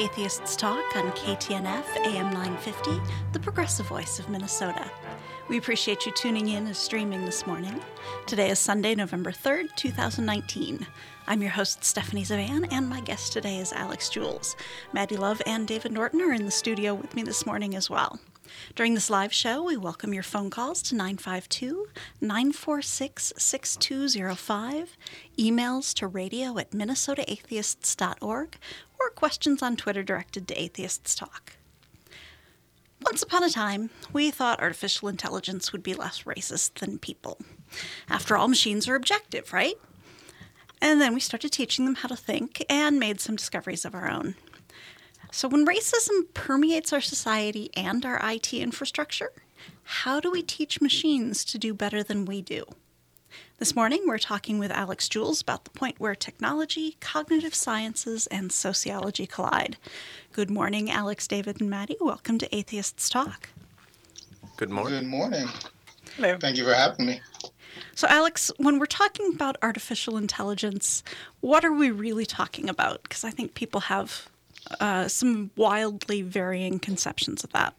Atheists Talk on KTNF AM 950, the progressive voice of Minnesota. We appreciate you tuning in and streaming this morning. Today is Sunday, November 3rd, 2019. I'm your host, Stephanie Zvan, and my guest today is Alex Jules. Maddie Love and David Norton are in the studio with me this morning as well. During this live show, we welcome your phone calls to 952 946 6205, emails to radio at minnesotaatheists.org, or questions on Twitter directed to Atheists Talk. Once upon a time, we thought artificial intelligence would be less racist than people. After all, machines are objective, right? And then we started teaching them how to think and made some discoveries of our own. So, when racism permeates our society and our IT infrastructure, how do we teach machines to do better than we do? This morning, we're talking with Alex Jules about the point where technology, cognitive sciences, and sociology collide. Good morning, Alex, David, and Maddie. Welcome to Atheists Talk. Good morning. Good morning. Hello. Thank you for having me. So, Alex, when we're talking about artificial intelligence, what are we really talking about? Because I think people have uh, some wildly varying conceptions of that.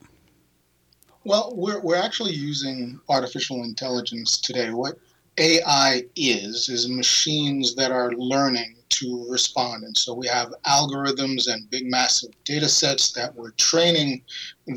Well, we're, we're actually using artificial intelligence today. What AI is, is machines that are learning to respond. And so we have algorithms and big, massive data sets that we're training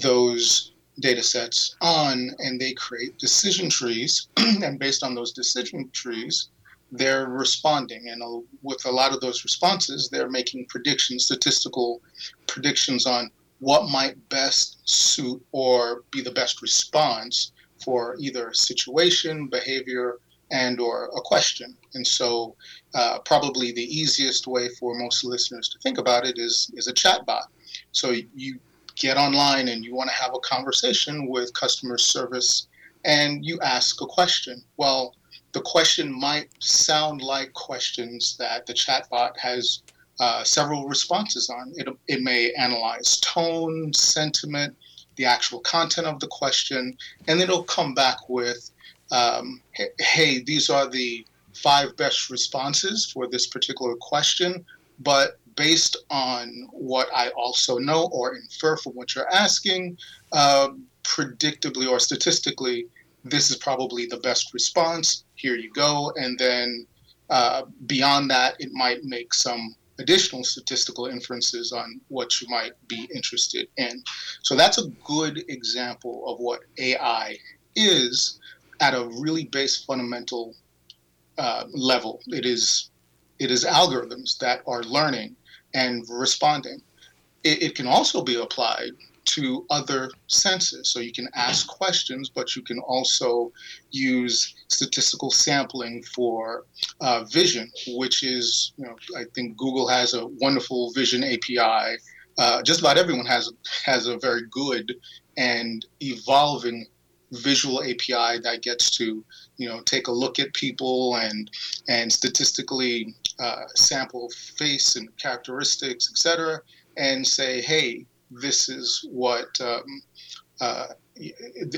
those data sets on, and they create decision trees. and based on those decision trees, they're responding. And with a lot of those responses, they're making predictions, statistical predictions on what might best suit or be the best response for either situation, behavior, and or a question. And so uh, probably the easiest way for most listeners to think about it is, is a chatbot. So you get online and you want to have a conversation with customer service and you ask a question. Well, the question might sound like questions that the chatbot has uh, several responses on. It, it may analyze tone, sentiment, the actual content of the question, and then it'll come back with, um, hey, these are the five best responses for this particular question, but based on what I also know or infer from what you're asking, uh, predictably or statistically, this is probably the best response. Here you go. And then uh, beyond that, it might make some additional statistical inferences on what you might be interested in. So that's a good example of what AI is at a really base fundamental uh, level. It is it is algorithms that are learning and responding. It, it can also be applied to other senses. So you can ask questions, but you can also use statistical sampling for uh, vision, which is, you know, I think Google has a wonderful vision API. Uh, just about everyone has has a very good and evolving visual API that gets to, you know, take a look at people and and statistically uh, sample face and characteristics, et cetera, and say, hey, this is what um, uh,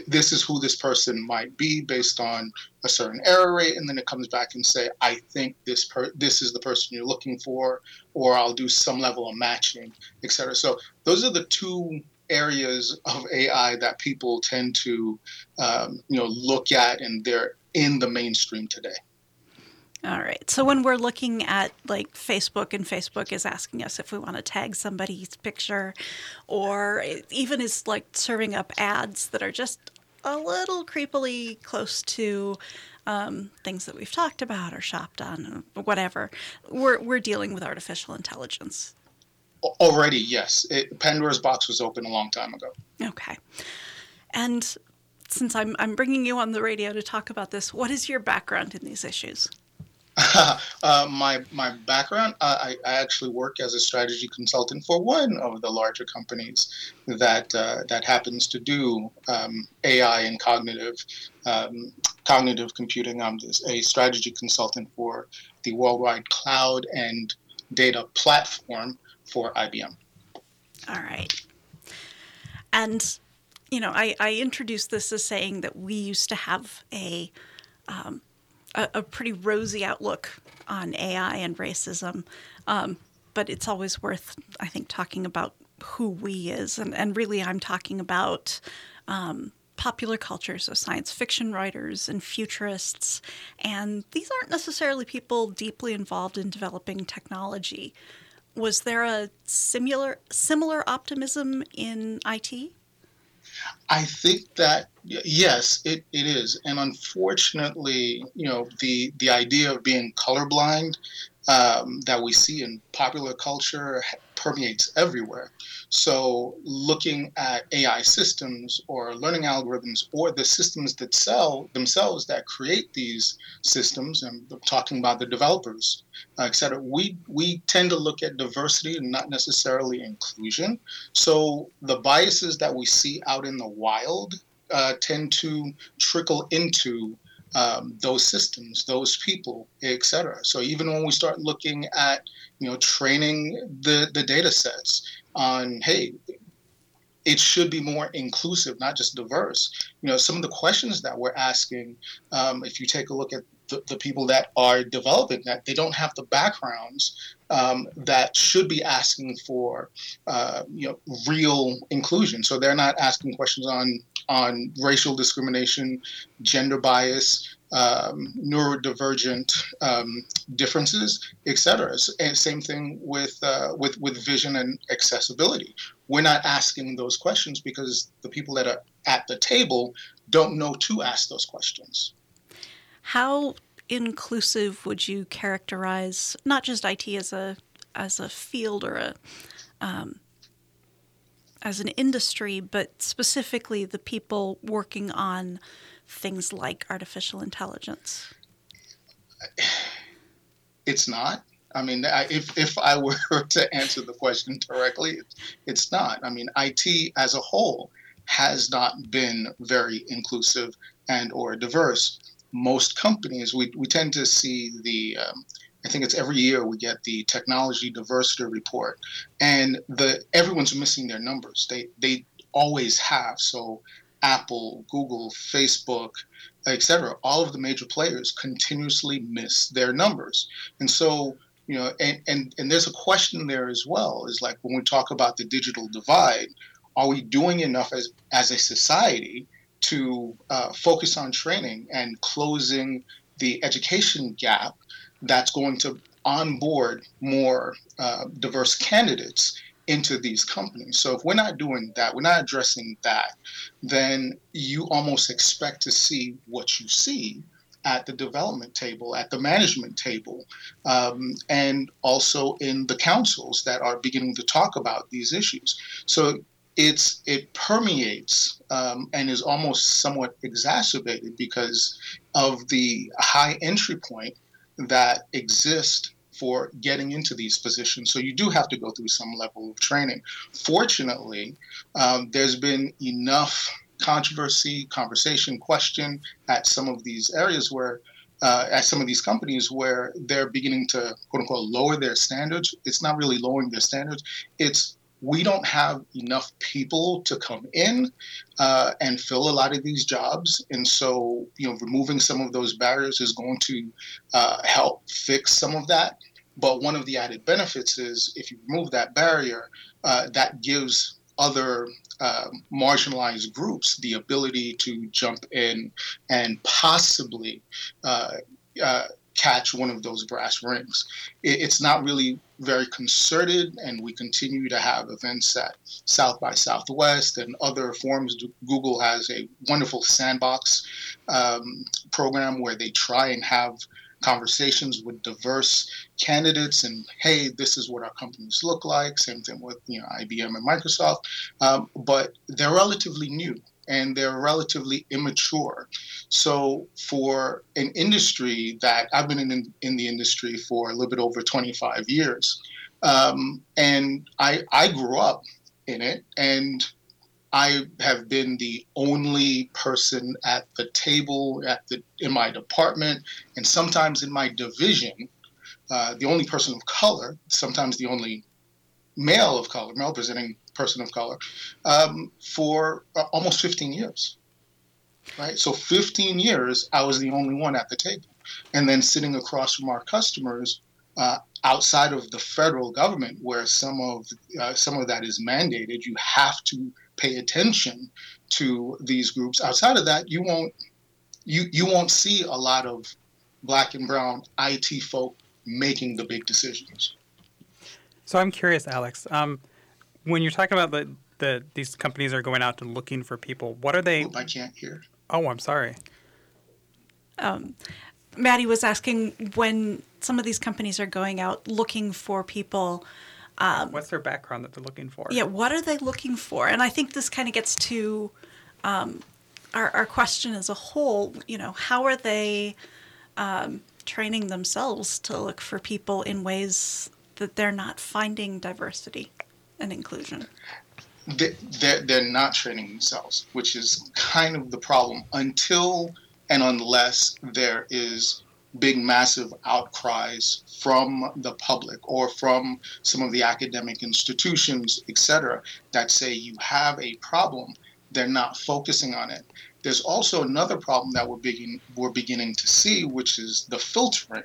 this is who this person might be based on a certain error rate, and then it comes back and say, I think this per- this is the person you're looking for, or I'll do some level of matching, etc. So those are the two areas of AI that people tend to um, you know look at, and they're in the mainstream today. All right. So when we're looking at like Facebook and Facebook is asking us if we want to tag somebody's picture or even is like serving up ads that are just a little creepily close to um, things that we've talked about or shopped on, or whatever, we're, we're dealing with artificial intelligence. Already, yes. It, Pandora's box was open a long time ago. Okay. And since I'm, I'm bringing you on the radio to talk about this, what is your background in these issues? uh, my my background, uh, I, I actually work as a strategy consultant for one of the larger companies that uh, that happens to do um, AI and cognitive um, cognitive computing. I'm a strategy consultant for the worldwide cloud and data platform for IBM. All right, and you know, I, I introduced this as saying that we used to have a um, a, a pretty rosy outlook on AI and racism. Um, but it's always worth, I think, talking about who we is, and, and really, I'm talking about. Um, popular culture, so science fiction writers and futurists. And these aren't necessarily people deeply involved in developing technology. Was there a similar similar optimism in IT? I think that yes, it, it is, and unfortunately, you know, the the idea of being colorblind um, that we see in popular culture permeates everywhere. So, looking at AI systems or learning algorithms or the systems that sell themselves that create these systems, and I'm talking about the developers, uh, et cetera, we, we tend to look at diversity and not necessarily inclusion. So, the biases that we see out in the wild uh, tend to trickle into um, those systems, those people, et cetera. So even when we start looking at, you know, training the the data sets on, hey, it should be more inclusive, not just diverse. You know, some of the questions that we're asking, um, if you take a look at the, the, people that are developing that, they don't have the backgrounds um, that should be asking for, uh, you know, real inclusion. So they're not asking questions on on racial discrimination, gender bias, um, neurodivergent um, differences, etc. And same thing with uh, with with vision and accessibility. We're not asking those questions because the people that are at the table don't know to ask those questions. How inclusive would you characterize not just IT as a as a field or a um, as an industry, but specifically the people working on things like artificial intelligence? It's not. I mean, if, if I were to answer the question directly, it's not. I mean, IT as a whole has not been very inclusive and or diverse. Most companies, we, we tend to see the um, I think it's every year we get the technology diversity report, and the everyone's missing their numbers. They they always have. So Apple, Google, Facebook, etc. All of the major players continuously miss their numbers, and so you know, and, and and there's a question there as well. Is like when we talk about the digital divide, are we doing enough as as a society to uh, focus on training and closing the education gap that's going to onboard more uh, diverse candidates into these companies. So if we're not doing that, we're not addressing that, then you almost expect to see what you see at the development table, at the management table, um, and also in the councils that are beginning to talk about these issues. So it's it permeates um, and is almost somewhat exacerbated because of the high entry point that exists for getting into these positions. So you do have to go through some level of training. Fortunately, um, there's been enough controversy, conversation, question at some of these areas where. Uh, at some of these companies where they're beginning to quote unquote lower their standards. It's not really lowering their standards. It's we don't have enough people to come in uh, and fill a lot of these jobs. And so, you know, removing some of those barriers is going to uh, help fix some of that. But one of the added benefits is if you remove that barrier, uh, that gives other uh, marginalized groups the ability to jump in and possibly uh, uh, catch one of those brass rings. It, it's not really very concerted, and we continue to have events at South by Southwest and other forums. Google has a wonderful sandbox um, program where they try and have conversations with diverse candidates and hey this is what our companies look like same thing with you know ibm and microsoft um, but they're relatively new and they're relatively immature. So, for an industry that I've been in, in the industry for a little bit over 25 years, um, and I, I grew up in it, and I have been the only person at the table at the in my department, and sometimes in my division, uh, the only person of color, sometimes the only male of color, male presenting person of color, um, for uh, almost 15 years. Right? So 15 years, I was the only one at the table. And then sitting across from our customers, uh, outside of the federal government, where some of uh, some of that is mandated, you have to pay attention to these groups. Outside of that, you won't you you won't see a lot of black and brown IT folk making the big decisions. So I'm curious, Alex. Um, when you're talking about the, the these companies are going out and looking for people, what are they? Oop, I can't hear. Oh, I'm sorry. Um, Maddie was asking when some of these companies are going out looking for people. Um, What's their background that they're looking for? Yeah, what are they looking for? And I think this kind of gets to um, our, our question as a whole. You know, how are they um, training themselves to look for people in ways that they're not finding diversity and inclusion? They're, they're not training themselves, which is kind of the problem. Until and unless there is big, massive outcries from the public or from some of the academic institutions, et cetera, that say you have a problem, they're not focusing on it. There's also another problem that we're, begin, we're beginning to see, which is the filtering.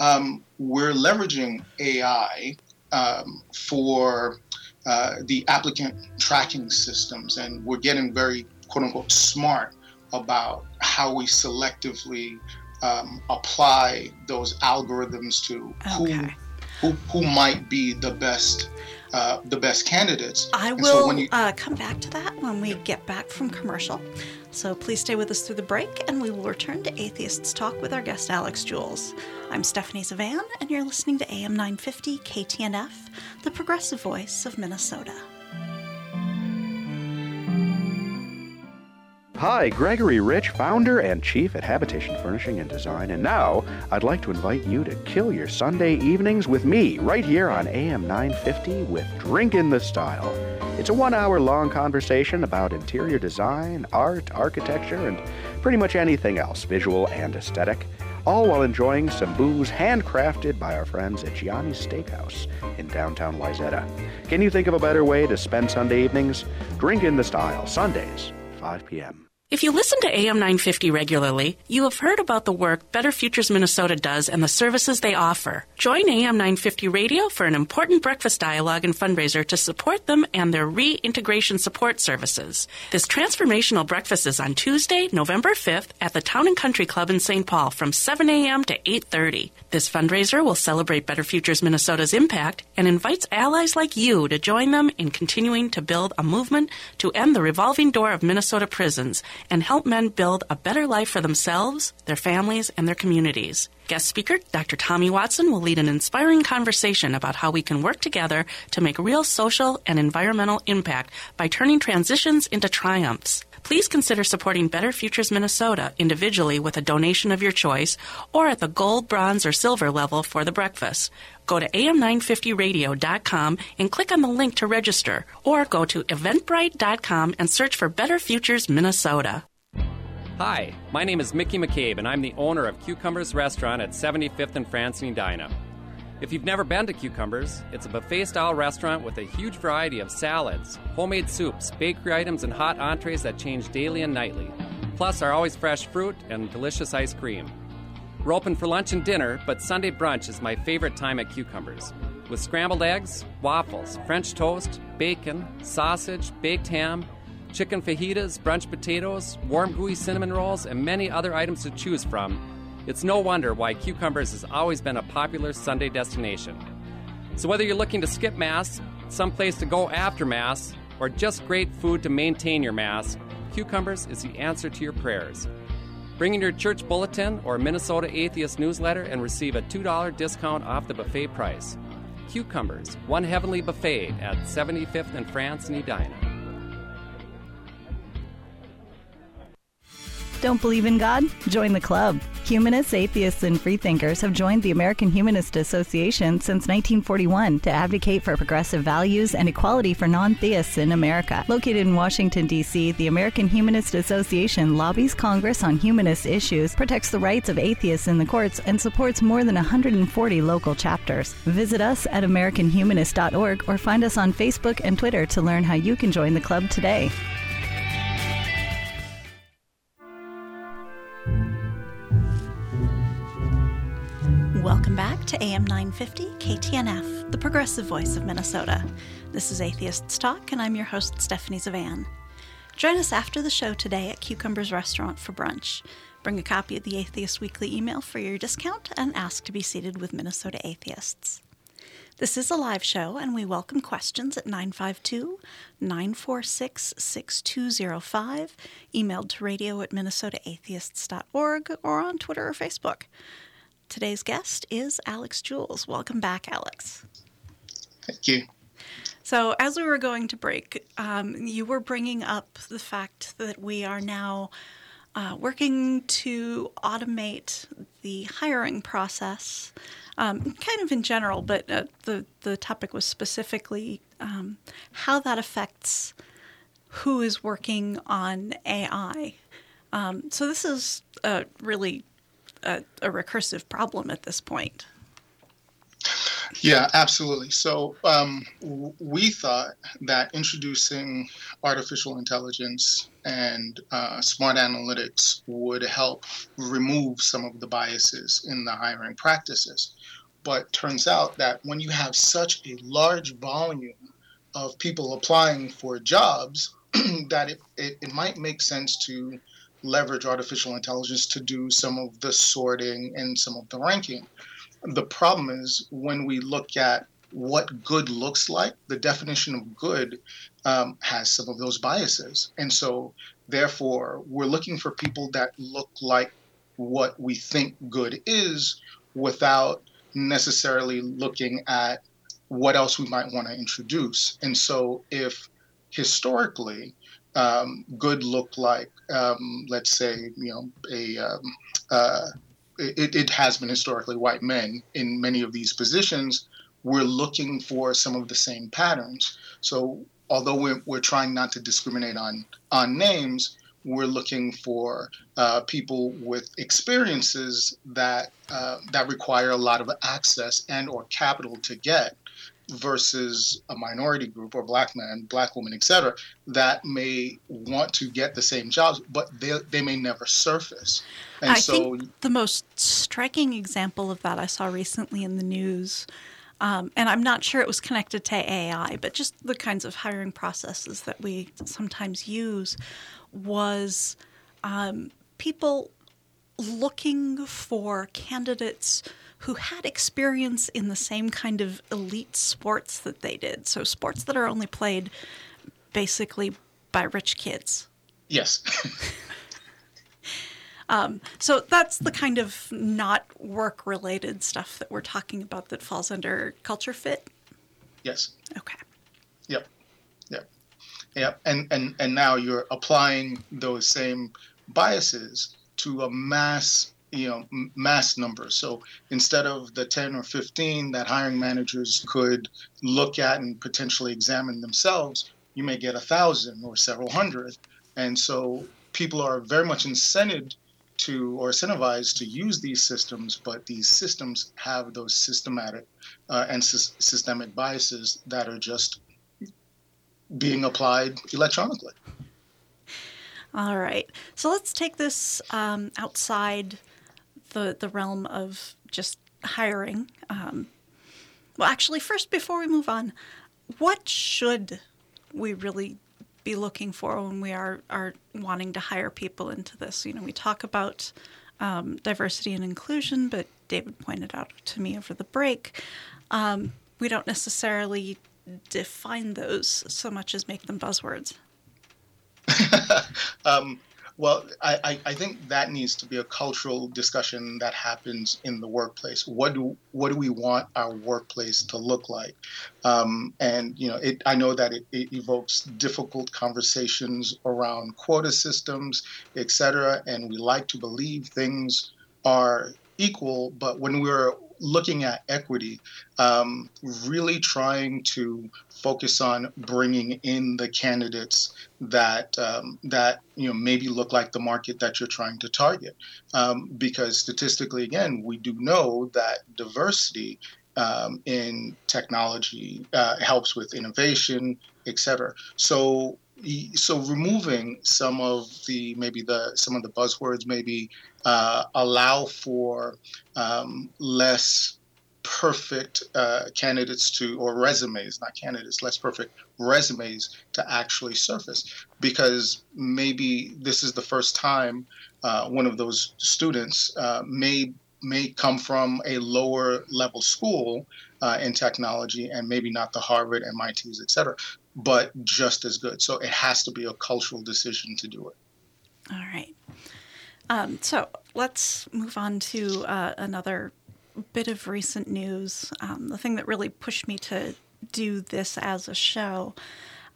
Um, we're leveraging AI um, for uh, the applicant tracking systems, and we're getting very quote unquote smart about how we selectively um, apply those algorithms to okay. who, who who might be the best uh, the best candidates. I will so you... uh, come back to that when we get back from commercial. So please stay with us through the break, and we will return to Atheists Talk with our guest Alex Jules. I'm Stephanie Zvan, and you're listening to AM 950 KTNF, the progressive voice of Minnesota. Hi, Gregory Rich, founder and chief at Habitation Furnishing and Design, and now I'd like to invite you to kill your Sunday evenings with me right here on AM 950 with Drink in the Style. It's a one hour long conversation about interior design, art, architecture, and pretty much anything else, visual and aesthetic, all while enjoying some booze handcrafted by our friends at Gianni's Steakhouse in downtown Wayzata. Can you think of a better way to spend Sunday evenings? Drink in the Style, Sundays, 5 p.m. If you listen to AM 950 regularly, you have heard about the work Better Futures Minnesota does and the services they offer. Join AM 950 Radio for an important breakfast dialogue and fundraiser to support them and their reintegration support services. This transformational breakfast is on Tuesday, November 5th at the Town and Country Club in St. Paul from 7 a.m. to 8:30. This fundraiser will celebrate Better Futures Minnesota's impact and invites allies like you to join them in continuing to build a movement to end the revolving door of Minnesota prisons and help men build a better life for themselves, their families, and their communities. Guest speaker Dr. Tommy Watson will lead an inspiring conversation about how we can work together to make real social and environmental impact by turning transitions into triumphs. Please consider supporting Better Futures Minnesota individually with a donation of your choice or at the gold, bronze, or silver level for the breakfast. Go to am950radio.com and click on the link to register or go to eventbrite.com and search for Better Futures Minnesota. Hi, my name is Mickey McCabe, and I'm the owner of Cucumbers Restaurant at 75th and Francine and Edina. If you've never been to Cucumbers, it's a buffet style restaurant with a huge variety of salads, homemade soups, bakery items, and hot entrees that change daily and nightly. Plus, our always fresh fruit and delicious ice cream. We're open for lunch and dinner, but Sunday brunch is my favorite time at Cucumbers. With scrambled eggs, waffles, French toast, bacon, sausage, baked ham, chicken fajitas, brunch potatoes, warm gooey cinnamon rolls, and many other items to choose from, it's no wonder why Cucumbers has always been a popular Sunday destination. So whether you're looking to skip Mass, someplace to go after Mass, or just great food to maintain your Mass, Cucumbers is the answer to your prayers. Bring in your church bulletin or Minnesota Atheist newsletter and receive a $2 discount off the buffet price. Cucumbers, one heavenly buffet at 75th and France in Edina. Don't believe in God? Join the club. Humanists, atheists, and freethinkers have joined the American Humanist Association since 1941 to advocate for progressive values and equality for non theists in America. Located in Washington, D.C., the American Humanist Association lobbies Congress on humanist issues, protects the rights of atheists in the courts, and supports more than 140 local chapters. Visit us at AmericanHumanist.org or find us on Facebook and Twitter to learn how you can join the club today. To AM 950 KTNF, the progressive voice of Minnesota. This is Atheists Talk, and I'm your host, Stephanie Zvan. Join us after the show today at Cucumbers Restaurant for brunch. Bring a copy of the Atheist Weekly email for your discount and ask to be seated with Minnesota atheists. This is a live show, and we welcome questions at 952 946 6205, emailed to radio at minnesotaatheists.org, or on Twitter or Facebook. Today's guest is Alex Jules. Welcome back, Alex. Thank you. So, as we were going to break, um, you were bringing up the fact that we are now uh, working to automate the hiring process, um, kind of in general, but uh, the, the topic was specifically um, how that affects who is working on AI. Um, so, this is a really a, a recursive problem at this point. Yeah, absolutely. So um, we thought that introducing artificial intelligence and uh, smart analytics would help remove some of the biases in the hiring practices. But turns out that when you have such a large volume of people applying for jobs, that it, it, it might make sense to leverage artificial intelligence to do some of the sorting and some of the ranking. The problem is when we look at what good looks like, the definition of good um, has some of those biases. And so, therefore, we're looking for people that look like what we think good is without necessarily looking at what else we might want to introduce. And so, if historically um, good look like, um, let's say, you know, a um, uh, it, it has been historically white men in many of these positions. We're looking for some of the same patterns. So although we're, we're trying not to discriminate on on names, we're looking for uh, people with experiences that uh, that require a lot of access and or capital to get versus a minority group or black man, black woman, etc., that may want to get the same jobs, but they, they may never surface. And I so, think the most striking example of that I saw recently in the news, um, and I'm not sure it was connected to AI, but just the kinds of hiring processes that we sometimes use, was um, people looking for candidates who had experience in the same kind of elite sports that they did. So, sports that are only played basically by rich kids. Yes. um, so, that's the kind of not work related stuff that we're talking about that falls under culture fit. Yes. Okay. Yep. Yep. Yep. And, and, and now you're applying those same biases to a mass you know mass numbers. So instead of the 10 or 15 that hiring managers could look at and potentially examine themselves you may get a thousand or several hundred. And so people are very much incented to or incentivized to use these systems but these systems have those systematic uh, and sy- systemic biases that are just being applied electronically. All right. So let's take this um, outside the the realm of just hiring. Um, well, actually, first before we move on, what should we really be looking for when we are are wanting to hire people into this? You know, we talk about um, diversity and inclusion, but David pointed out to me over the break, um, we don't necessarily define those so much as make them buzzwords. um, well, I, I think that needs to be a cultural discussion that happens in the workplace. What do what do we want our workplace to look like? Um, and you know, it, I know that it, it, evokes difficult conversations around quota systems, et cetera. And we like to believe things are equal, but when we're looking at equity, um, really trying to focus on bringing in the candidates that um, that you know maybe look like the market that you're trying to target, um, because statistically, again, we do know that diversity um, in technology uh, helps with innovation, et cetera. So so removing some of the maybe the some of the buzzwords maybe uh, allow for um, less perfect uh, candidates to, or resumes, not candidates, less perfect resumes to actually surface. Because maybe this is the first time uh, one of those students uh, may may come from a lower level school uh, in technology and maybe not the Harvard, MITs, et cetera, but just as good. So it has to be a cultural decision to do it. All right. Um, so let's move on to uh, another bit of recent news. Um, the thing that really pushed me to do this as a show.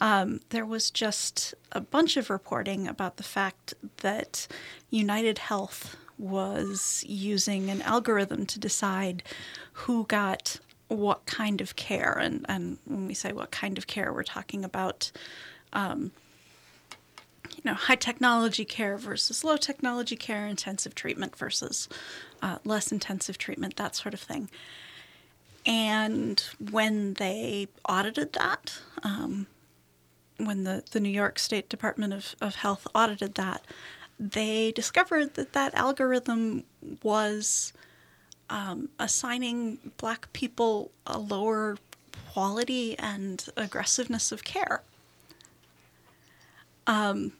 Um, there was just a bunch of reporting about the fact that United Health was using an algorithm to decide who got what kind of care. And, and when we say what kind of care, we're talking about um, you know, high technology care versus low technology care, intensive treatment versus uh, less intensive treatment, that sort of thing. And when they audited that, um, when the, the New York State Department of, of Health audited that, they discovered that that algorithm was um, assigning black people a lower quality and aggressiveness of care. Um,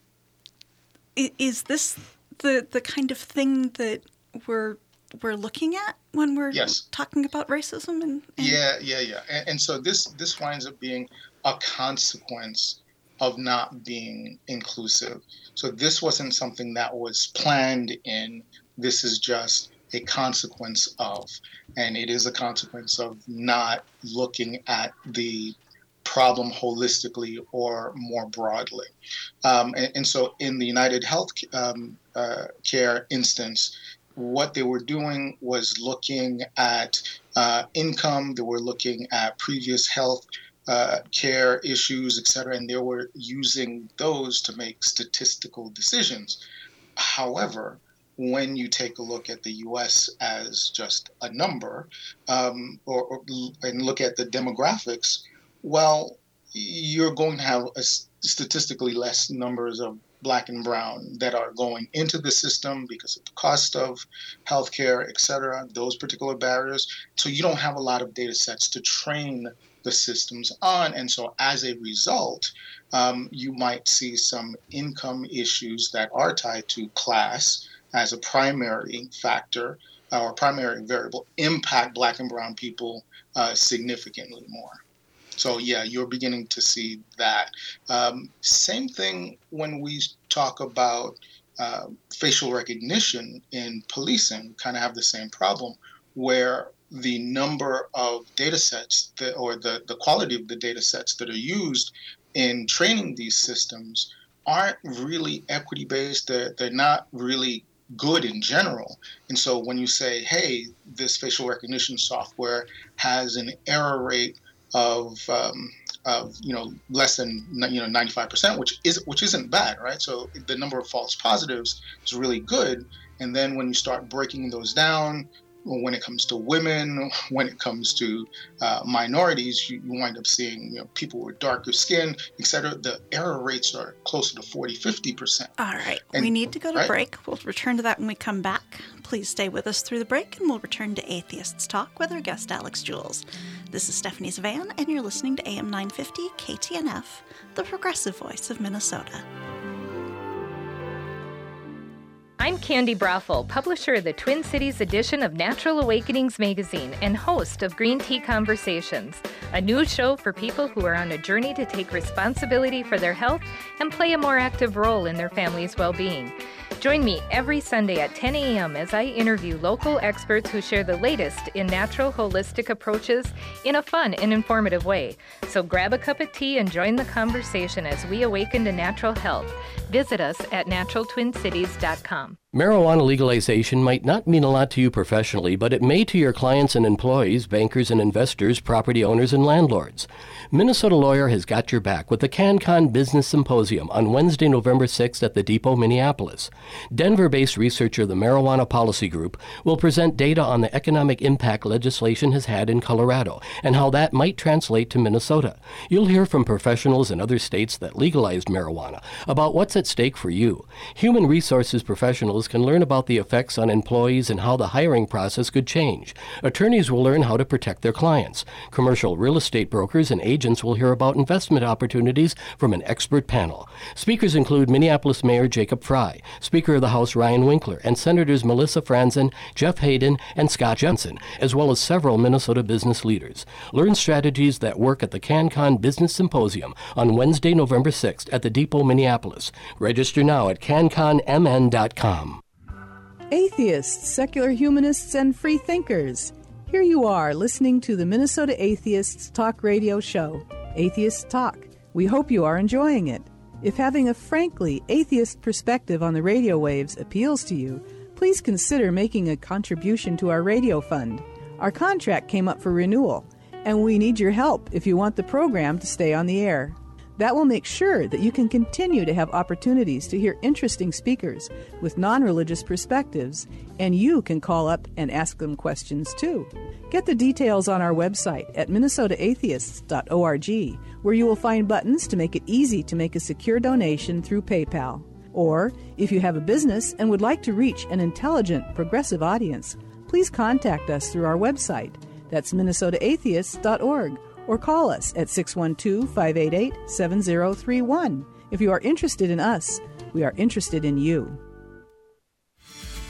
is this the the kind of thing that we're we're looking at when we're yes. talking about racism and, and... yeah yeah yeah and, and, so this this winds up being a consequence of not being inclusive so this wasn't something that was planned in this is just a consequence of and it is a consequence of not looking at the problem holistically or more broadly. Um, and, and, so in the United Health um, uh, Care instance, what they were doing was looking at uh, income, they were looking at previous health uh, care issues, et cetera, and they were using those to make statistical decisions. However, when you take a look at the U.S. as just a number, um, or, or, and look at the demographics, well, you're going to have statistically less numbers of black and brown that are going into the system because of the cost of healthcare, et cetera, those particular barriers. So you don't have a lot of data sets to train the systems on. And so as a result, um, you might see some income issues that are tied to class as a primary factor or primary variable impact black and brown people uh, significantly more. So yeah, you're beginning to see that. Um, same thing when we talk about uh, facial recognition in policing. Kind of have the same problem where the number of data sets that, or the, the quality of the data sets that are used in training these systems aren't really equity based. They're, they're not really good in general. And so when you say, hey, this facial recognition software has an error rate of um, of you know less than you know 95%, which is which isn't bad, right? So the number of false positives is really good. And then when you start breaking those down, when it comes to women, when it comes to uh, minorities, you, wind up seeing you know, people with darker skin, et cetera. The error rates are closer to 40, 50%. All right. And, we need to go to right? break. We'll return to that when we come back. Please stay with us through the break, and we'll return to Atheists Talk with our guest, Alex Jules. This is Stephanie Zvan, and you're listening to AM 950 KTNF, the progressive voice of Minnesota. I'm Candi Broeffle, publisher of the Twin Cities edition of Natural Awakenings magazine and host of Green Tea Conversations, a new show for people who are on a journey to take responsibility for their health and play a more active role in their family's well being. Join me every Sunday at 10 a.m. as I interview local experts who share the latest in natural holistic approaches in a fun and informative way. So grab a cup of tea and join the conversation as we awaken to natural health. Visit us at naturaltwincities.com. Marijuana legalization might not mean a lot to you professionally, but it may to your clients and employees, bankers and investors, property owners and landlords. Minnesota Lawyer has got your back with the CanCon Business Symposium on Wednesday, November 6th at the Depot, Minneapolis. Denver based researcher the Marijuana Policy Group will present data on the economic impact legislation has had in Colorado and how that might translate to Minnesota. You'll hear from professionals in other states that legalized marijuana about what's at stake for you. Human resources professionals can learn about the effects on employees and how the hiring process could change. Attorneys will learn how to protect their clients. Commercial real estate brokers and agents will hear about investment opportunities from an expert panel. Speakers include Minneapolis Mayor Jacob Frey, Speaker of the House Ryan Winkler, and Senators Melissa Franzen, Jeff Hayden, and Scott Jensen, as well as several Minnesota business leaders. Learn strategies that work at the CanCon Business Symposium on Wednesday, November 6th at the Depot, Minneapolis. Register now at canconmn.com. Atheists, secular humanists, and free thinkers. Here you are listening to the Minnesota Atheists Talk Radio Show, Atheists Talk. We hope you are enjoying it. If having a frankly atheist perspective on the radio waves appeals to you, please consider making a contribution to our radio fund. Our contract came up for renewal, and we need your help if you want the program to stay on the air. That will make sure that you can continue to have opportunities to hear interesting speakers with non religious perspectives, and you can call up and ask them questions too. Get the details on our website at minnesotaatheists.org, where you will find buttons to make it easy to make a secure donation through PayPal. Or, if you have a business and would like to reach an intelligent, progressive audience, please contact us through our website. That's minnesotaatheists.org or call us at 612 588 7031. If you are interested in us, we are interested in you.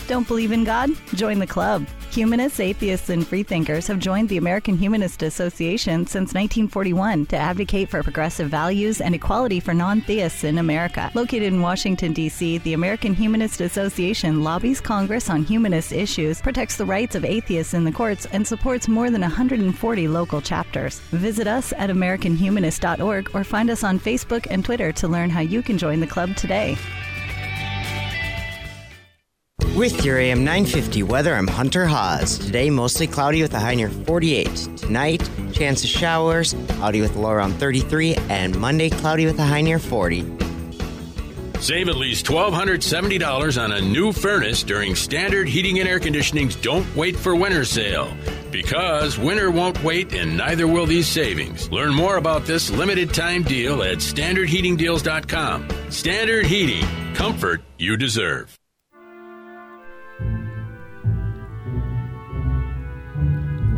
Don't believe in God? Join the club. Humanists, atheists, and freethinkers have joined the American Humanist Association since 1941 to advocate for progressive values and equality for non theists in America. Located in Washington, D.C., the American Humanist Association lobbies Congress on humanist issues, protects the rights of atheists in the courts, and supports more than 140 local chapters. Visit us at AmericanHumanist.org or find us on Facebook and Twitter to learn how you can join the club today. With your AM 950 weather, I'm Hunter Haas. Today, mostly cloudy with a high near 48. Tonight, chance of showers, cloudy with a low around 33, and Monday, cloudy with a high near 40. Save at least $1,270 on a new furnace during Standard Heating and Air Conditioning's Don't Wait for Winter sale. Because winter won't wait and neither will these savings. Learn more about this limited time deal at standardheatingdeals.com. Standard Heating, comfort you deserve.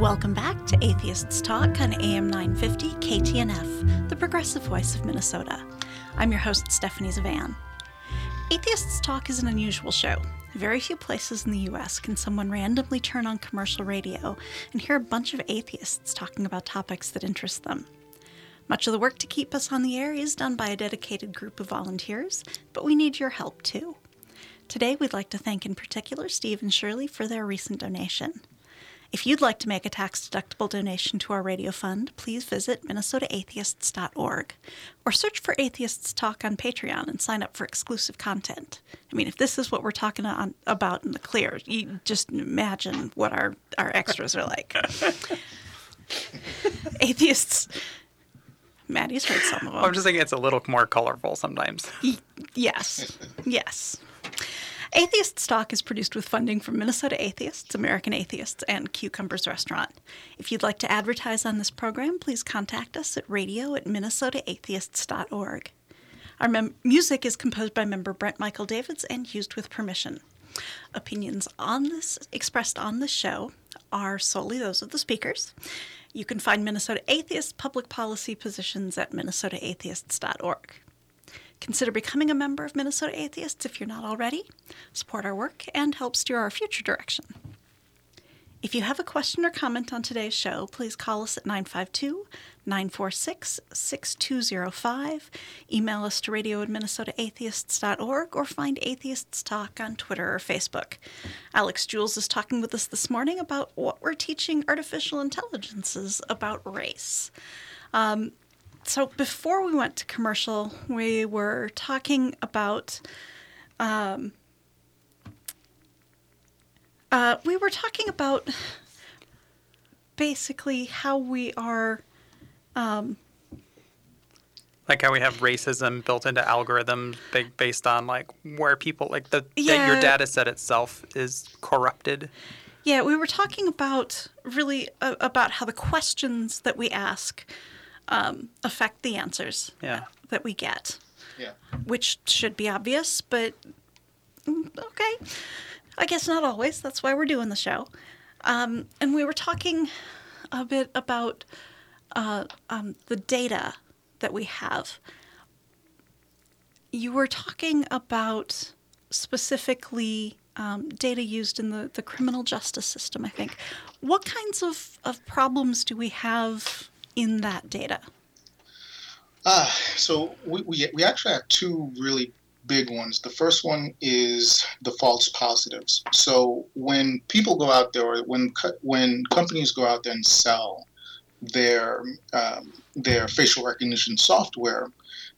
Welcome back to Atheists Talk on AM 950 KTNF, the progressive voice of Minnesota. I'm your host, Stephanie Zvan. Atheists Talk is an unusual show. Very few places in the U.S. can someone randomly turn on commercial radio and hear a bunch of atheists talking about topics that interest them. Much of the work to keep us on the air is done by a dedicated group of volunteers, but we need your help too. Today, we'd like to thank in particular Steve and Shirley for their recent donation. If you'd like to make a tax deductible donation to our radio fund, please visit minnesotaatheists.org or search for Atheists Talk on Patreon and sign up for exclusive content. I mean, if this is what we're talking on, about in the clear, you just imagine what our, our extras are like. Atheists. Maddie's heard some of them. I'm just thinking it's a little more colorful sometimes. Yes, yes. Atheists Talk is produced with funding from Minnesota Atheists, American Atheists, and Cucumbers Restaurant. If you'd like to advertise on this program, please contact us at radio at minnesotaatheists.org. Our mem- music is composed by member Brent Michael Davids and used with permission. Opinions on this expressed on the show are solely those of the speakers. You can find Minnesota Atheists public policy positions at minnesotaatheists.org. Consider becoming a member of Minnesota Atheists if you're not already. Support our work and help steer our future direction. If you have a question or comment on today's show, please call us at 952 946 6205, email us to radio at minnesotaatheists.org, or find Atheists Talk on Twitter or Facebook. Alex Jules is talking with us this morning about what we're teaching artificial intelligences about race. Um, so before we went to commercial, we were talking about. Um, uh, we were talking about basically how we are. Um, like how we have racism built into algorithms based on like where people like the Yeah. that your data set itself is corrupted. yeah, we were talking about really uh, about how the questions that we ask um, affect the answers Yeah. that we get. Yeah. which should be obvious, but Mm, okay. I guess not always. That's why we're doing the show. Um, and we were talking a bit about uh, um, the data that we have. You were talking about specifically um, data used in the, the criminal justice system, I think. What kinds of, of problems do we have in that data? Uh, so we, we, we actually have two really big ones. The first one is the false positives. So when people go out there, or when when companies go out there and sell their um, their facial recognition software,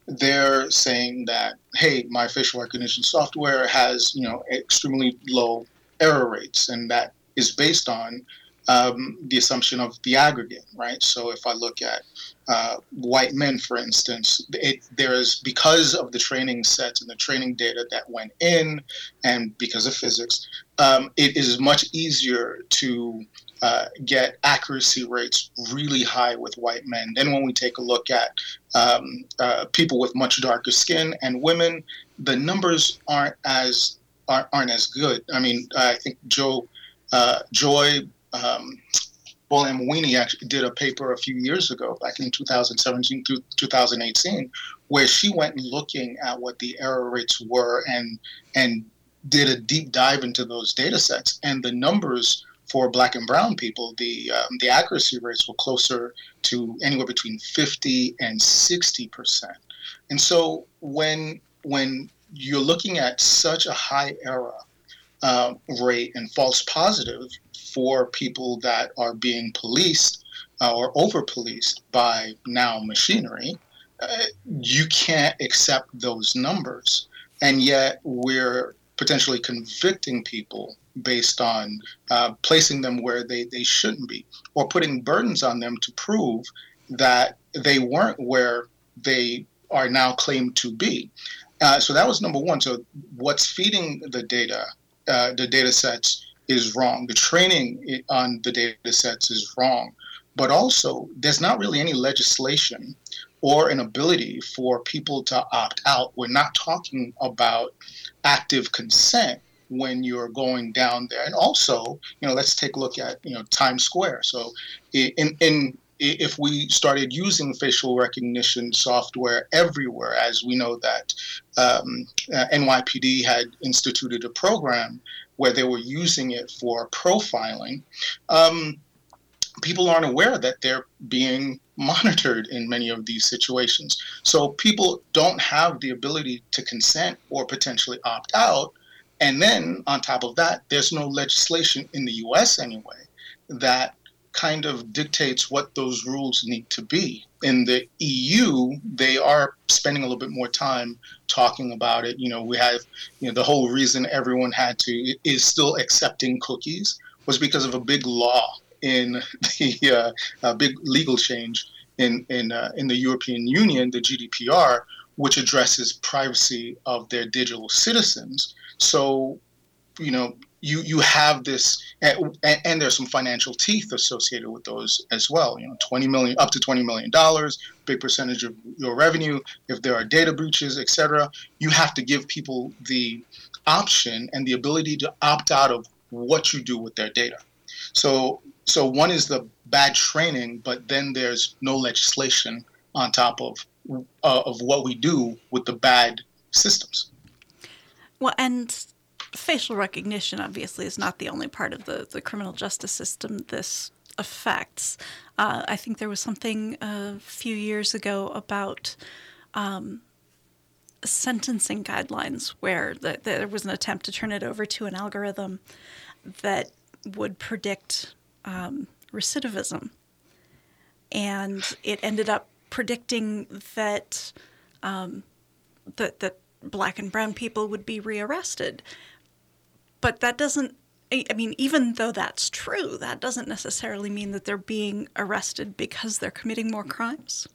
they're saying that hey, my facial recognition software has you know extremely low error rates, and that is based on um, the assumption of the aggregate, right? So if I look at uh, white men, for instance, it, there is because of the training sets and the training data that went in, and because of physics, um, it is much easier to uh, get accuracy rates really high with white men. Then when we take a look at um, uh, people with much darker skin and women, the numbers aren't as aren't, aren't as good. I mean, I think Joe uh, Joy um, Buolamwini actually did a paper a few years ago, back in 2017 through 2018, where she went looking at what the error rates were and and did a deep dive into those data sets. And the numbers for black and brown people, the um, the accuracy rates were closer to anywhere between 50 and 60 percent. And so when when you're looking at such a high error uh, rate and false positive for people that are being policed uh, or over policed by now machinery, uh, you can't accept those numbers. And yet we're potentially convicting people based on uh, placing them where they, they shouldn't be or putting burdens on them to prove that they weren't where they are now claimed to be. Uh, so that was number one. So what's feeding the data, uh, the data sets is wrong. The training on the data sets is wrong. But also, there's not really any legislation or an ability for people to opt out. We're not talking about active consent when you're going down there. And also, you know, let's take a look at, you know, Times Square. So in, in if we started using facial recognition software everywhere, as we know that um, uh, NYPD had instituted a program where they were using it for profiling, um, people aren't aware that they're being monitored in many of these situations. So people don't have the ability to consent or potentially opt out. And then on top of that, there's no legislation in the US anyway that kind of dictates what those rules need to be. In the EU, they are spending a little bit more time talking about it. You know, we have, you know, the whole reason everyone had to is still accepting cookies was because of a big law in the uh, big legal change in in uh, in the European Union, the GDPR, which addresses privacy of their digital citizens. So, you know, you you have this and, and, there's some financial teeth associated with those as well you know 20 million up to 20 million dollars big percentage of your revenue if there are data breaches etc you have to give people the option and the ability to opt out of what you do with their data. So so one is the bad training but then there's no legislation on top of uh, of what we do with the bad systems. Well and facial recognition obviously is not the only part of the, the criminal justice system this affects. Uh, I think there was something a few years ago about um, sentencing guidelines where the, there was an attempt to turn it over to an algorithm that would predict um, recidivism. And it ended up predicting that um, that that black and brown people would be rearrested. But that doesn't, I mean, even though that's true, that doesn't necessarily mean that they're being arrested because they're committing more crimes.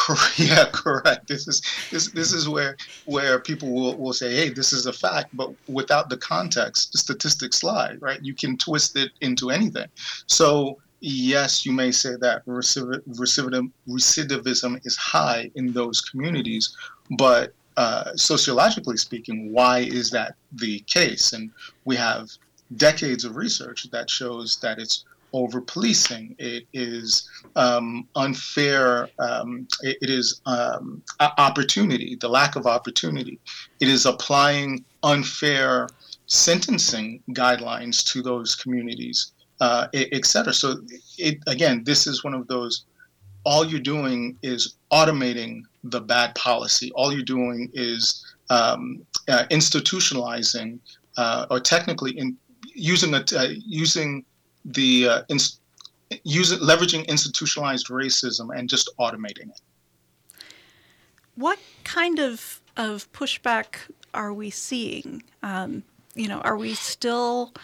Yeah, correct. This is this this is where where people will, will say, "Hey, this is a fact," but without the context, the statistics lie, right? You can twist it into anything. So yes, you may say that recidivism, recidivism is high in those communities, but uh, sociologically speaking, why is that the case? And we have decades of research that shows that it's over policing. It is um, unfair. Um, it, it is um, opportunity, the lack of opportunity. It is applying unfair sentencing guidelines to those communities, uh, et cetera. So, it, again, this is one of those. All you're doing is automating the bad policy. All you're doing is um, uh, institutionalizing, uh, or technically in, using a, uh, using the uh, using leveraging institutionalized racism and just automating it. What kind of of pushback are we seeing? Um, you know, are we still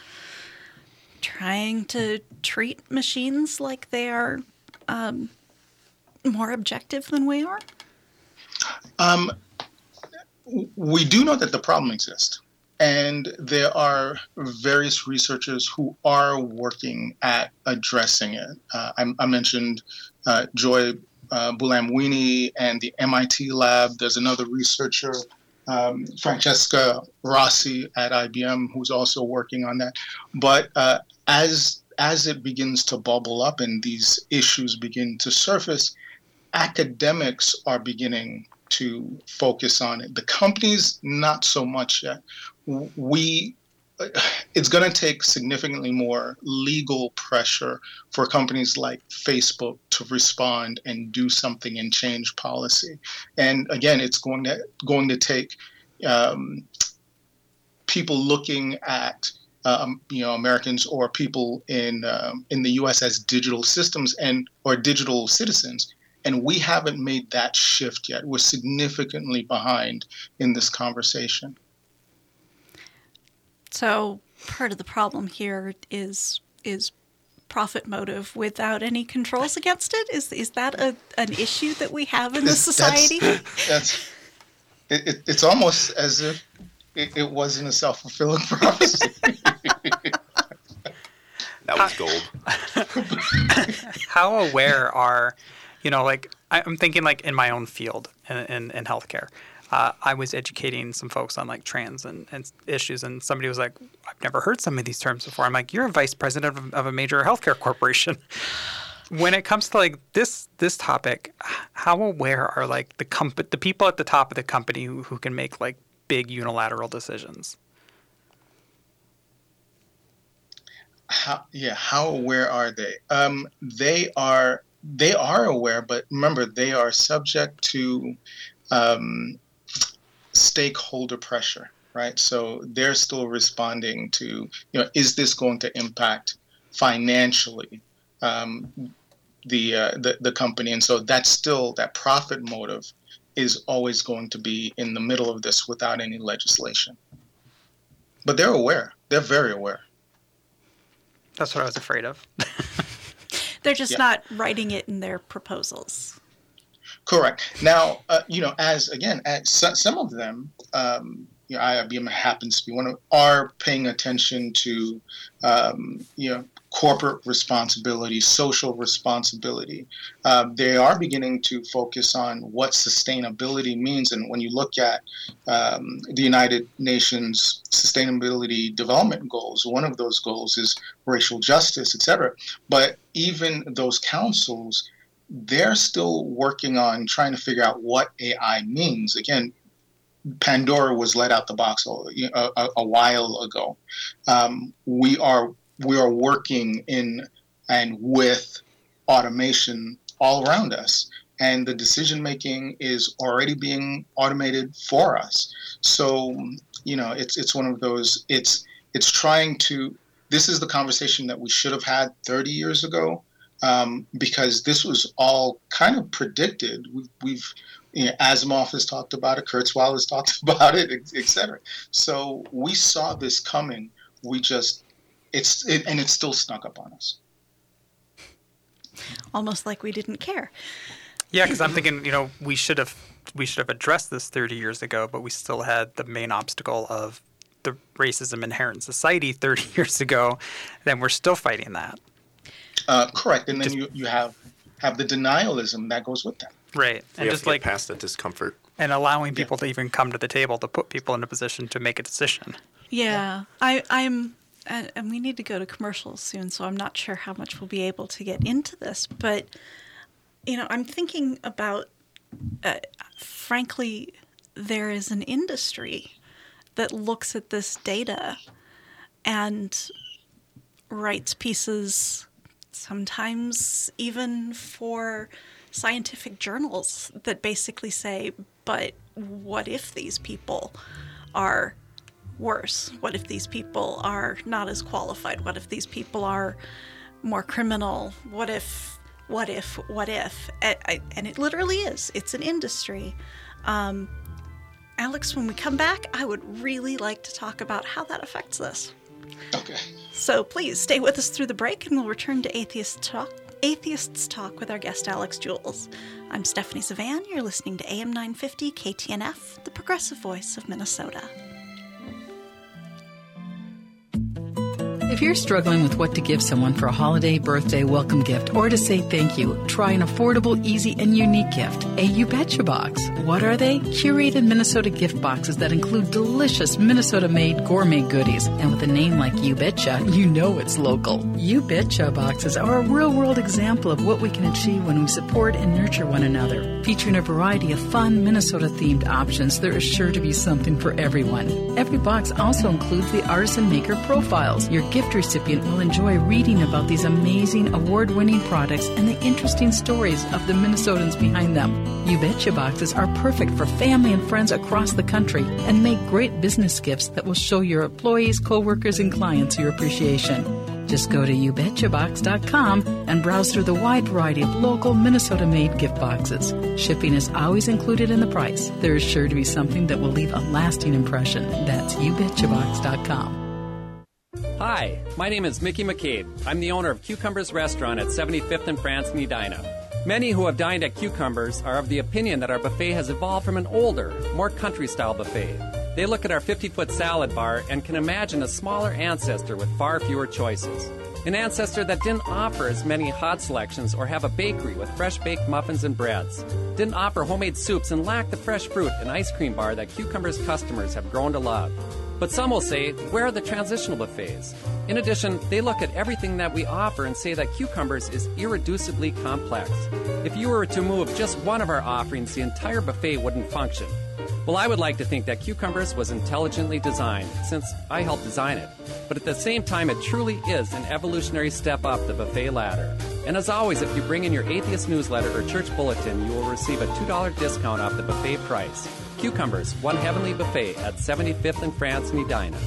trying to treat machines like they are um, more objective than we are? Um, we do know that the problem exists. And there are various researchers who are working at addressing it. Uh, I, I, mentioned uh, Joy uh, Buolamwini and the MIT lab. There's another researcher, um, Francesca Rossi at IBM, who's also working on that. But uh, as as it begins to bubble up and these issues begin to surface, academics are beginning to focus on it. The companies, not so much yet. We it's going to take significantly more legal pressure for companies like Facebook to respond and do something and change policy. And again, it's going to going to take um, people looking at um, you know Americans or people in um, in the U.S. as digital systems and or digital citizens and we haven't made that shift yet. We're significantly behind in this conversation. So part of the problem here is is profit motive without any controls against it. Is is that a, an issue that we have in this society? That's, that's it, it, it's almost as if it, it wasn't a self fulfilling prophecy. that was gold. How aware are you know, like I'm thinking like in my own field in, in, in healthcare. Uh, I was educating some folks on like trans and, and, issues, and somebody was like, "I've never heard some of these terms before." I'm like, "You're a vice president of, of a major healthcare corporation." when it comes to like this this topic, how aware are like the comp- the people at the top of the company who, who can make like big unilateral decisions? How yeah, how aware are they? Um, they are they are aware, but remember, they are subject to um, stakeholder pressure, right? So they're still responding to, you know, is this going to impact financially um, the, uh, the the company? And so that's still that profit motive is always going to be in the middle of this without any legislation. But they're aware. They're very aware. That's what I was afraid of. They're just yeah. not writing it in their proposals. Correct. Now, uh, you know, as again, as some of them, um, you know, IBM happens to be one of, are paying attention to, um, you know, corporate responsibility, social responsibility. Uh, they are beginning to focus on what sustainability means. And when you look at um, the United Nations Sustainability Development Goals, one of those goals is racial justice, et cetera. But even those councils, they're still working on trying to figure out what AI means. Again, Pandora was let out the box a, a, a while ago. Um, we are we are working in and with automation all around us and the decision making is already being automated for us so you know it's it's one of those it's it's trying to this is the conversation that we should have had 30 years ago um, because this was all kind of predicted we've, we've you know, Asimov has talked about it, Kurzweil has talked about it, etc. So we saw this coming. We just it's it, and it still snuck up on us. Almost like we didn't care. Yeah, because I'm thinking, you know, we should have we should have addressed this 30 years ago, but we still had the main obstacle of the racism inherent in society 30 years ago. Then we're still fighting that. Uh, correct, and then Just, you you have have the denialism that goes with that. Right. We And have just to get like past the discomfort. and allowing people to even come to the table to put people in a position to make a decision. Yeah, I, I'm, and and we need to go to commercials soon, so I'm not sure how much we'll be able to get into this. But, you know, I'm thinking about, uh, frankly, there is an industry that looks at this data and writes pieces, sometimes even for scientific journals, that basically say, but what if these people are worse? What if these people are not as qualified? What if these people are more criminal? What if, what if, what if? And, I- and it literally is. It's an industry. Um, Alex, when we come back, I would really like to talk about how that affects this. Okay. So please stay with us through the break and we'll return to Atheist Talk. Atheists Talk with our guest Alex Jules. I'm Stephanie Zvan. You're listening to AM 950 KTNF, the progressive voice of Minnesota. If you're struggling with what to give someone for a holiday, birthday, welcome gift, or to say thank you, try an affordable, easy, and unique gift. A You Betcha box. What are they? Curated Minnesota gift boxes that include delicious Minnesota made gourmet goodies. And with a name like You Betcha, you know it's local. You Betcha boxes are a real world example of what we can achieve when we support and nurture one another. Featuring a variety of fun Minnesota themed options, there is sure to be something for everyone. Every box also includes the artisan maker profiles. Your gift recipient will enjoy reading about these amazing award winning products and the interesting stories of the Minnesotans behind them. You Betcha boxes are perfect for family and friends across the country and make great business gifts that will show your employees, coworkers, and clients your appreciation. Just go to youbetchabox.com and browse through the wide variety of local Minnesota made gift boxes. Shipping is always included in the price. There is sure to be something that will leave a lasting impression. That's youbetchabox.com. Hi, my name is Mickey McCabe. I'm the owner of Cucumbers Restaurant at 75th and France in Edina. Many who have dined at Cucumbers are of the opinion that our buffet has evolved from an older, more country style buffet. They look at our 50 foot salad bar and can imagine a smaller ancestor with far fewer choices. An ancestor that didn't offer as many hot selections or have a bakery with fresh baked muffins and breads. Didn't offer homemade soups and lacked the fresh fruit and ice cream bar that Cucumbers customers have grown to love. But some will say, where are the transitional buffets? In addition, they look at everything that we offer and say that Cucumbers is irreducibly complex. If you were to move just one of our offerings, the entire buffet wouldn't function. Well, I would like to think that Cucumbers was intelligently designed, since I helped design it. But at the same time, it truly is an evolutionary step up the buffet ladder. And as always, if you bring in your atheist newsletter or church bulletin, you will receive a $2 discount off the buffet price. Cucumbers, one heavenly buffet at 75th and France in Edina.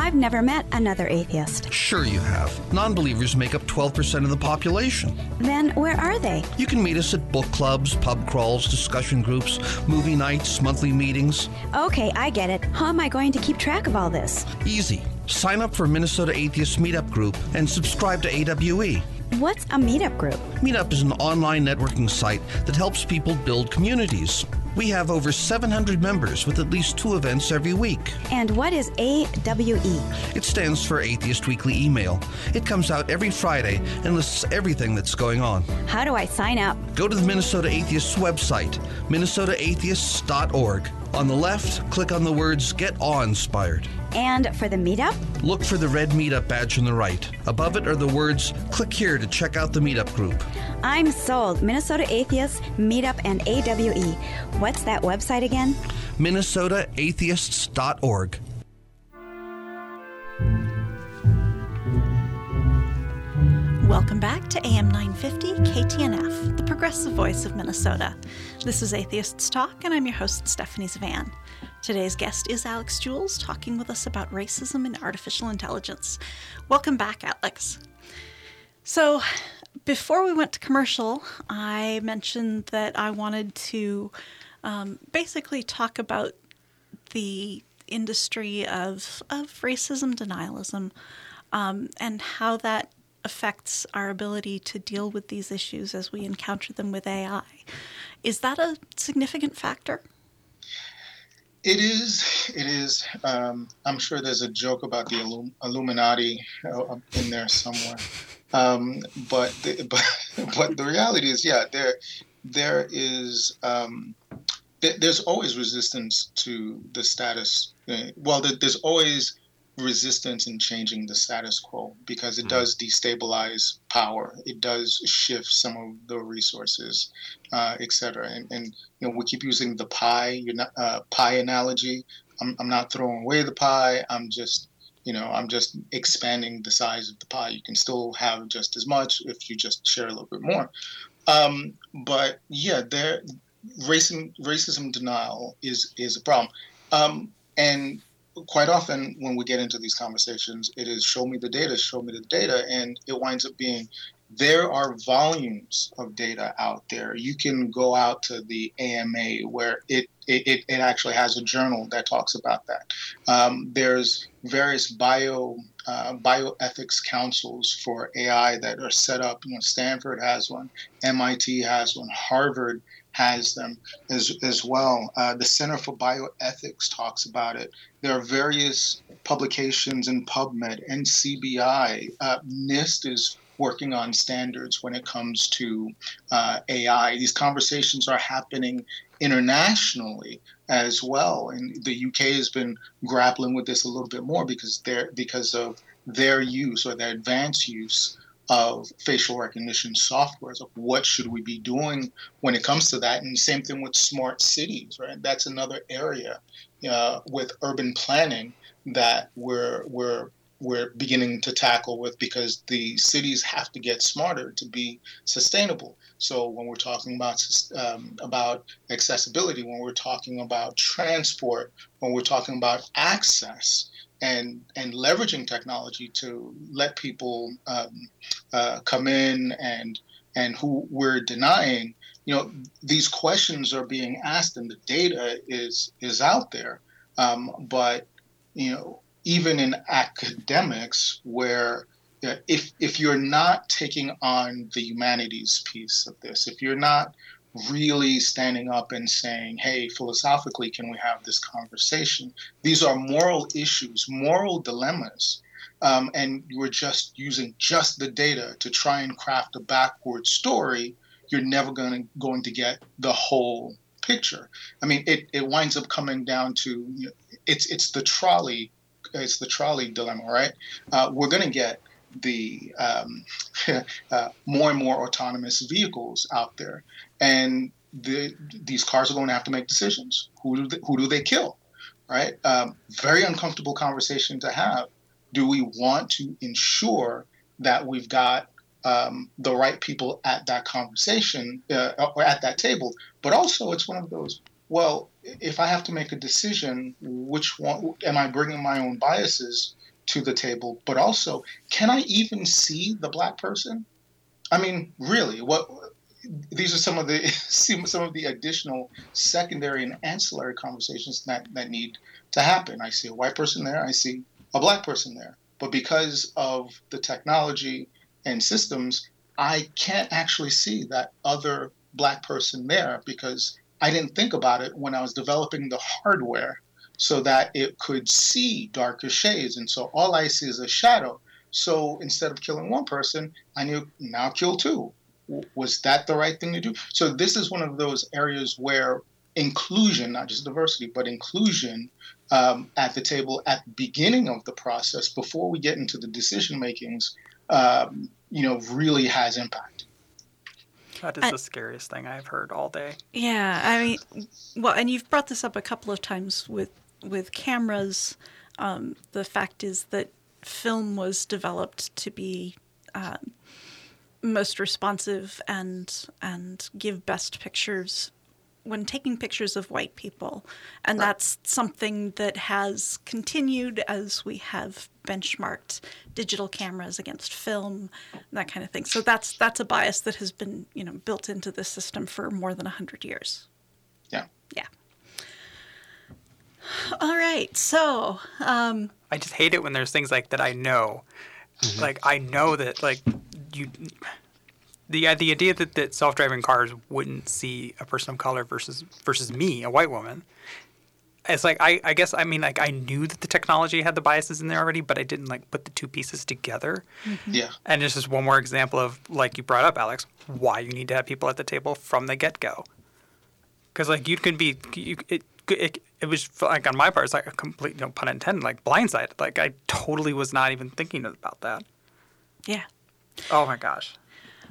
I've never met another atheist. Sure, you have. Non believers make up 12% of the population. Then where are they? You can meet us at book clubs, pub crawls, discussion groups, movie nights, monthly meetings. Okay, I get it. How am I going to keep track of all this? Easy. Sign up for Minnesota Atheist Meetup Group and subscribe to AWE. What's a meetup group? Meetup is an online networking site that helps people build communities. We have over 700 members with at least two events every week. And what is AWE? It stands for Atheist Weekly Email. It comes out every Friday and lists everything that's going on. How do I sign up? Go to the Minnesota Atheists website, minnesotaatheists.org. On the left, click on the words Get Awe Inspired. And for the meetup? Look for the red meetup badge on the right. Above it are the words Click here to check out the meetup group. I'm sold. Minnesota Atheists, Meetup, and AWE. What's that website again? minnesotaatheists.org. Welcome back to AM 950 KTNF, the progressive voice of Minnesota. This is Atheists Talk, and I'm your host, Stephanie Zvan. Today's guest is Alex Jules, talking with us about racism and artificial intelligence. Welcome back, Alex. So, before we went to commercial, I mentioned that I wanted to um, basically talk about the industry of, of racism denialism um, and how that affects our ability to deal with these issues as we encounter them with AI. Is that a significant factor? It is. It is. Um, I'm sure there's a joke about the Illum- Illuminati uh, in there somewhere. Um, but, the, but but the reality is, yeah, there there is um, th- there's always resistance to the status. Uh, well, there's always resistance in changing the status quo because it does destabilize power. It does shift some of the resources, uh, et cetera. And, and you know, we keep using the pie, know, uh, pie analogy. I'm, I'm not throwing away the pie. I'm just, you know, I'm just expanding the size of the pie. You can still have just as much if you just share a little bit more. Um, but yeah, there, racism, racism denial is is a problem. Um, and quite often when we get into these conversations, it is show me the data, show me the data, and it winds up being there are volumes of data out there. You can go out to the AMA where it it, it actually has a journal that talks about that. Um, there's various bio uh, bioethics councils for AI that are set up. You know, Stanford has one, MIT has one, Harvard has them as, as well. Uh, the Center for Bioethics talks about it. There are various publications in PubMed, NCBI, uh, NIST is working on standards when it comes to uh, AI. These conversations are happening internationally as well, and the UK has been grappling with this a little bit more because because of their use or their advanced use of facial recognition software. So what should we be doing when it comes to that? And same thing with smart cities, right? That's another area uh, with urban planning that we're we're we're beginning to tackle with because the cities have to get smarter to be sustainable. So when we're talking about um, about accessibility, when we're talking about transport, when we're talking about access, and and leveraging technology to let people um, uh, come in and and who we're denying you know these questions are being asked and the data is is out there. Um, but you know even in academics where if if you're not taking on the humanities piece of this if you're not really standing up and saying, hey, philosophically, can we have this conversation? These are moral issues, moral dilemmas. Um, and you're just using just the data to try and craft a backward story, you're never going to, going to get the whole picture. I mean, it, it winds up coming down to you know, it's it's the trolley, it's the trolley dilemma, right? Uh, we're going to get the um, uh, more and more autonomous vehicles out there, and the, these cars are going to have to make decisions. Who do they, who do they kill? Right? Um, very uncomfortable conversation to have. Do we want to ensure that we've got um, the right people at that conversation uh, or at that table? But also, it's one of those. Well, if I have to make a decision, which one am I bringing my own biases to the table? But also, can I even see the black person? I mean, really, what these are some of the some of the additional secondary and ancillary conversations that, that need to happen. I see a white person there, I see a black person there. But because of the technology and systems, I can't actually see that other black person there because I didn't think about it when I was developing the hardware so that it could see darker shades. And so all I see is a shadow. So instead of killing one person, I knew now kill two was that the right thing to do? So this is one of those areas where inclusion, not just diversity, but inclusion um, at the table at the beginning of the process, before we get into the decision makings, um, you know, really has impact. That is I, the scariest thing I've heard all day. Yeah, I mean, well, and you've brought this up a couple of times with with cameras. Um, the fact is that film was developed to be um, most responsive and and give best pictures when taking pictures of white people and right. that's something that has continued as we have benchmarked digital cameras against film that kind of thing so that's that's a bias that has been you know built into the system for more than 100 years yeah yeah all right so um, i just hate it when there's things like that i know mm-hmm. like i know that like you the uh, the idea that, that self driving cars wouldn't see a person of color versus versus me, a white woman, it's like I, I guess I mean like I knew that the technology had the biases in there already, but I didn't like put the two pieces together. Yeah. And it's just one more example of like you brought up, Alex, why you need to have people at the table from the get go. Because like you can be you, it, it it was like on my part, it's like a complete no pun intended, like blindsided. Like I totally was not even thinking about that. Yeah. Oh my gosh.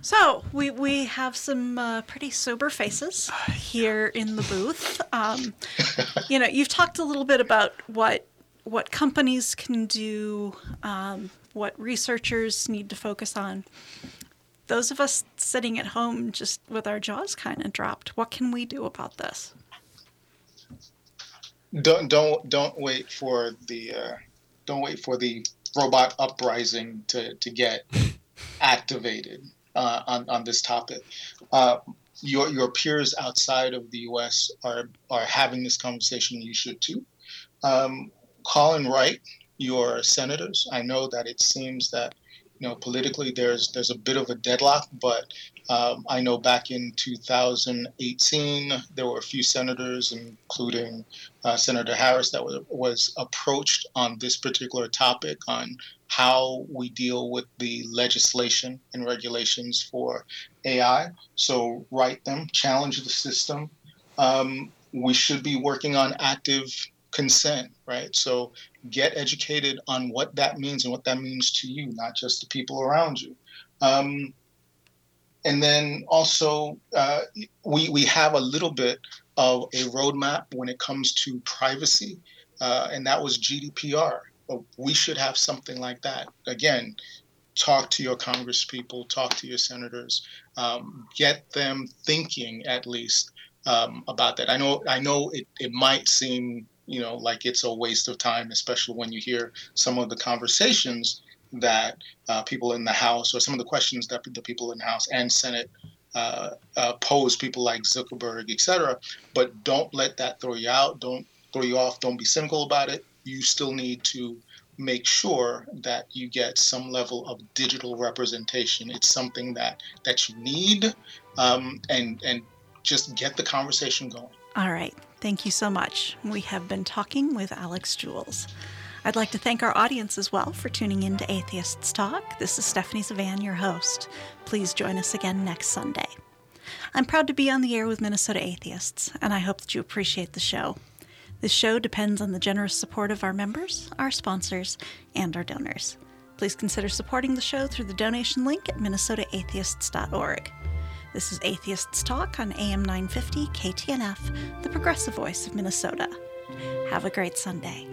So we we have some uh, pretty sober faces here in the booth. Um, you know, you've talked a little bit about what what companies can do, um, what researchers need to focus on. Those of us sitting at home just with our jaws kind of dropped, what can we do about this? Don't don't don't wait for the uh, don't wait for the robot uprising to to get activated uh, on on this topic. Uh, your your peers outside of the U.S. are are having this conversation. You should too. Um, call and write your senators. I know that it seems that you know politically there's there's a bit of a deadlock, but um, I know back in 2018 there were a few senators, including uh, Senator Harris, that was, was approached on this particular topic on how we deal with the legislation and regulations for AI. So write them, challenge the system. Um, we should be working on active consent, right? So get educated on what that means and what that means to you, not just the people around you. Um, and then also, uh, we, we have a little bit of a roadmap when it comes to privacy, uh, and that was GDPR. We should have something like that. Again, talk to your congresspeople, talk to your senators, um, get them thinking at least um, about that. I know, I know it, it might seem you know like it's a waste of time, especially when you hear some of the conversations that uh, people in the House or some of the questions that the people in the House and Senate uh, uh, pose people like Zuckerberg, et cetera. But don't let that throw you out. Don't throw you off. Don't be cynical about it. You still need to make sure that you get some level of digital representation. It's something that that you need, um, and and just get the conversation going. All right. Thank you so much. We have been talking with Alex Jules. I'd like to thank our audience as well for tuning in to Atheists Talk. This is Stephanie Zvan, your host. Please join us again next Sunday. I'm proud to be on the air with Minnesota Atheists, and I hope that you appreciate the show. This show depends on the generous support of our members, our sponsors, and our donors. Please consider supporting the show through the donation link at minnesotaatheists.org. This is Atheists Talk on AM 950 KTNF, the progressive voice of Minnesota. Have a great Sunday.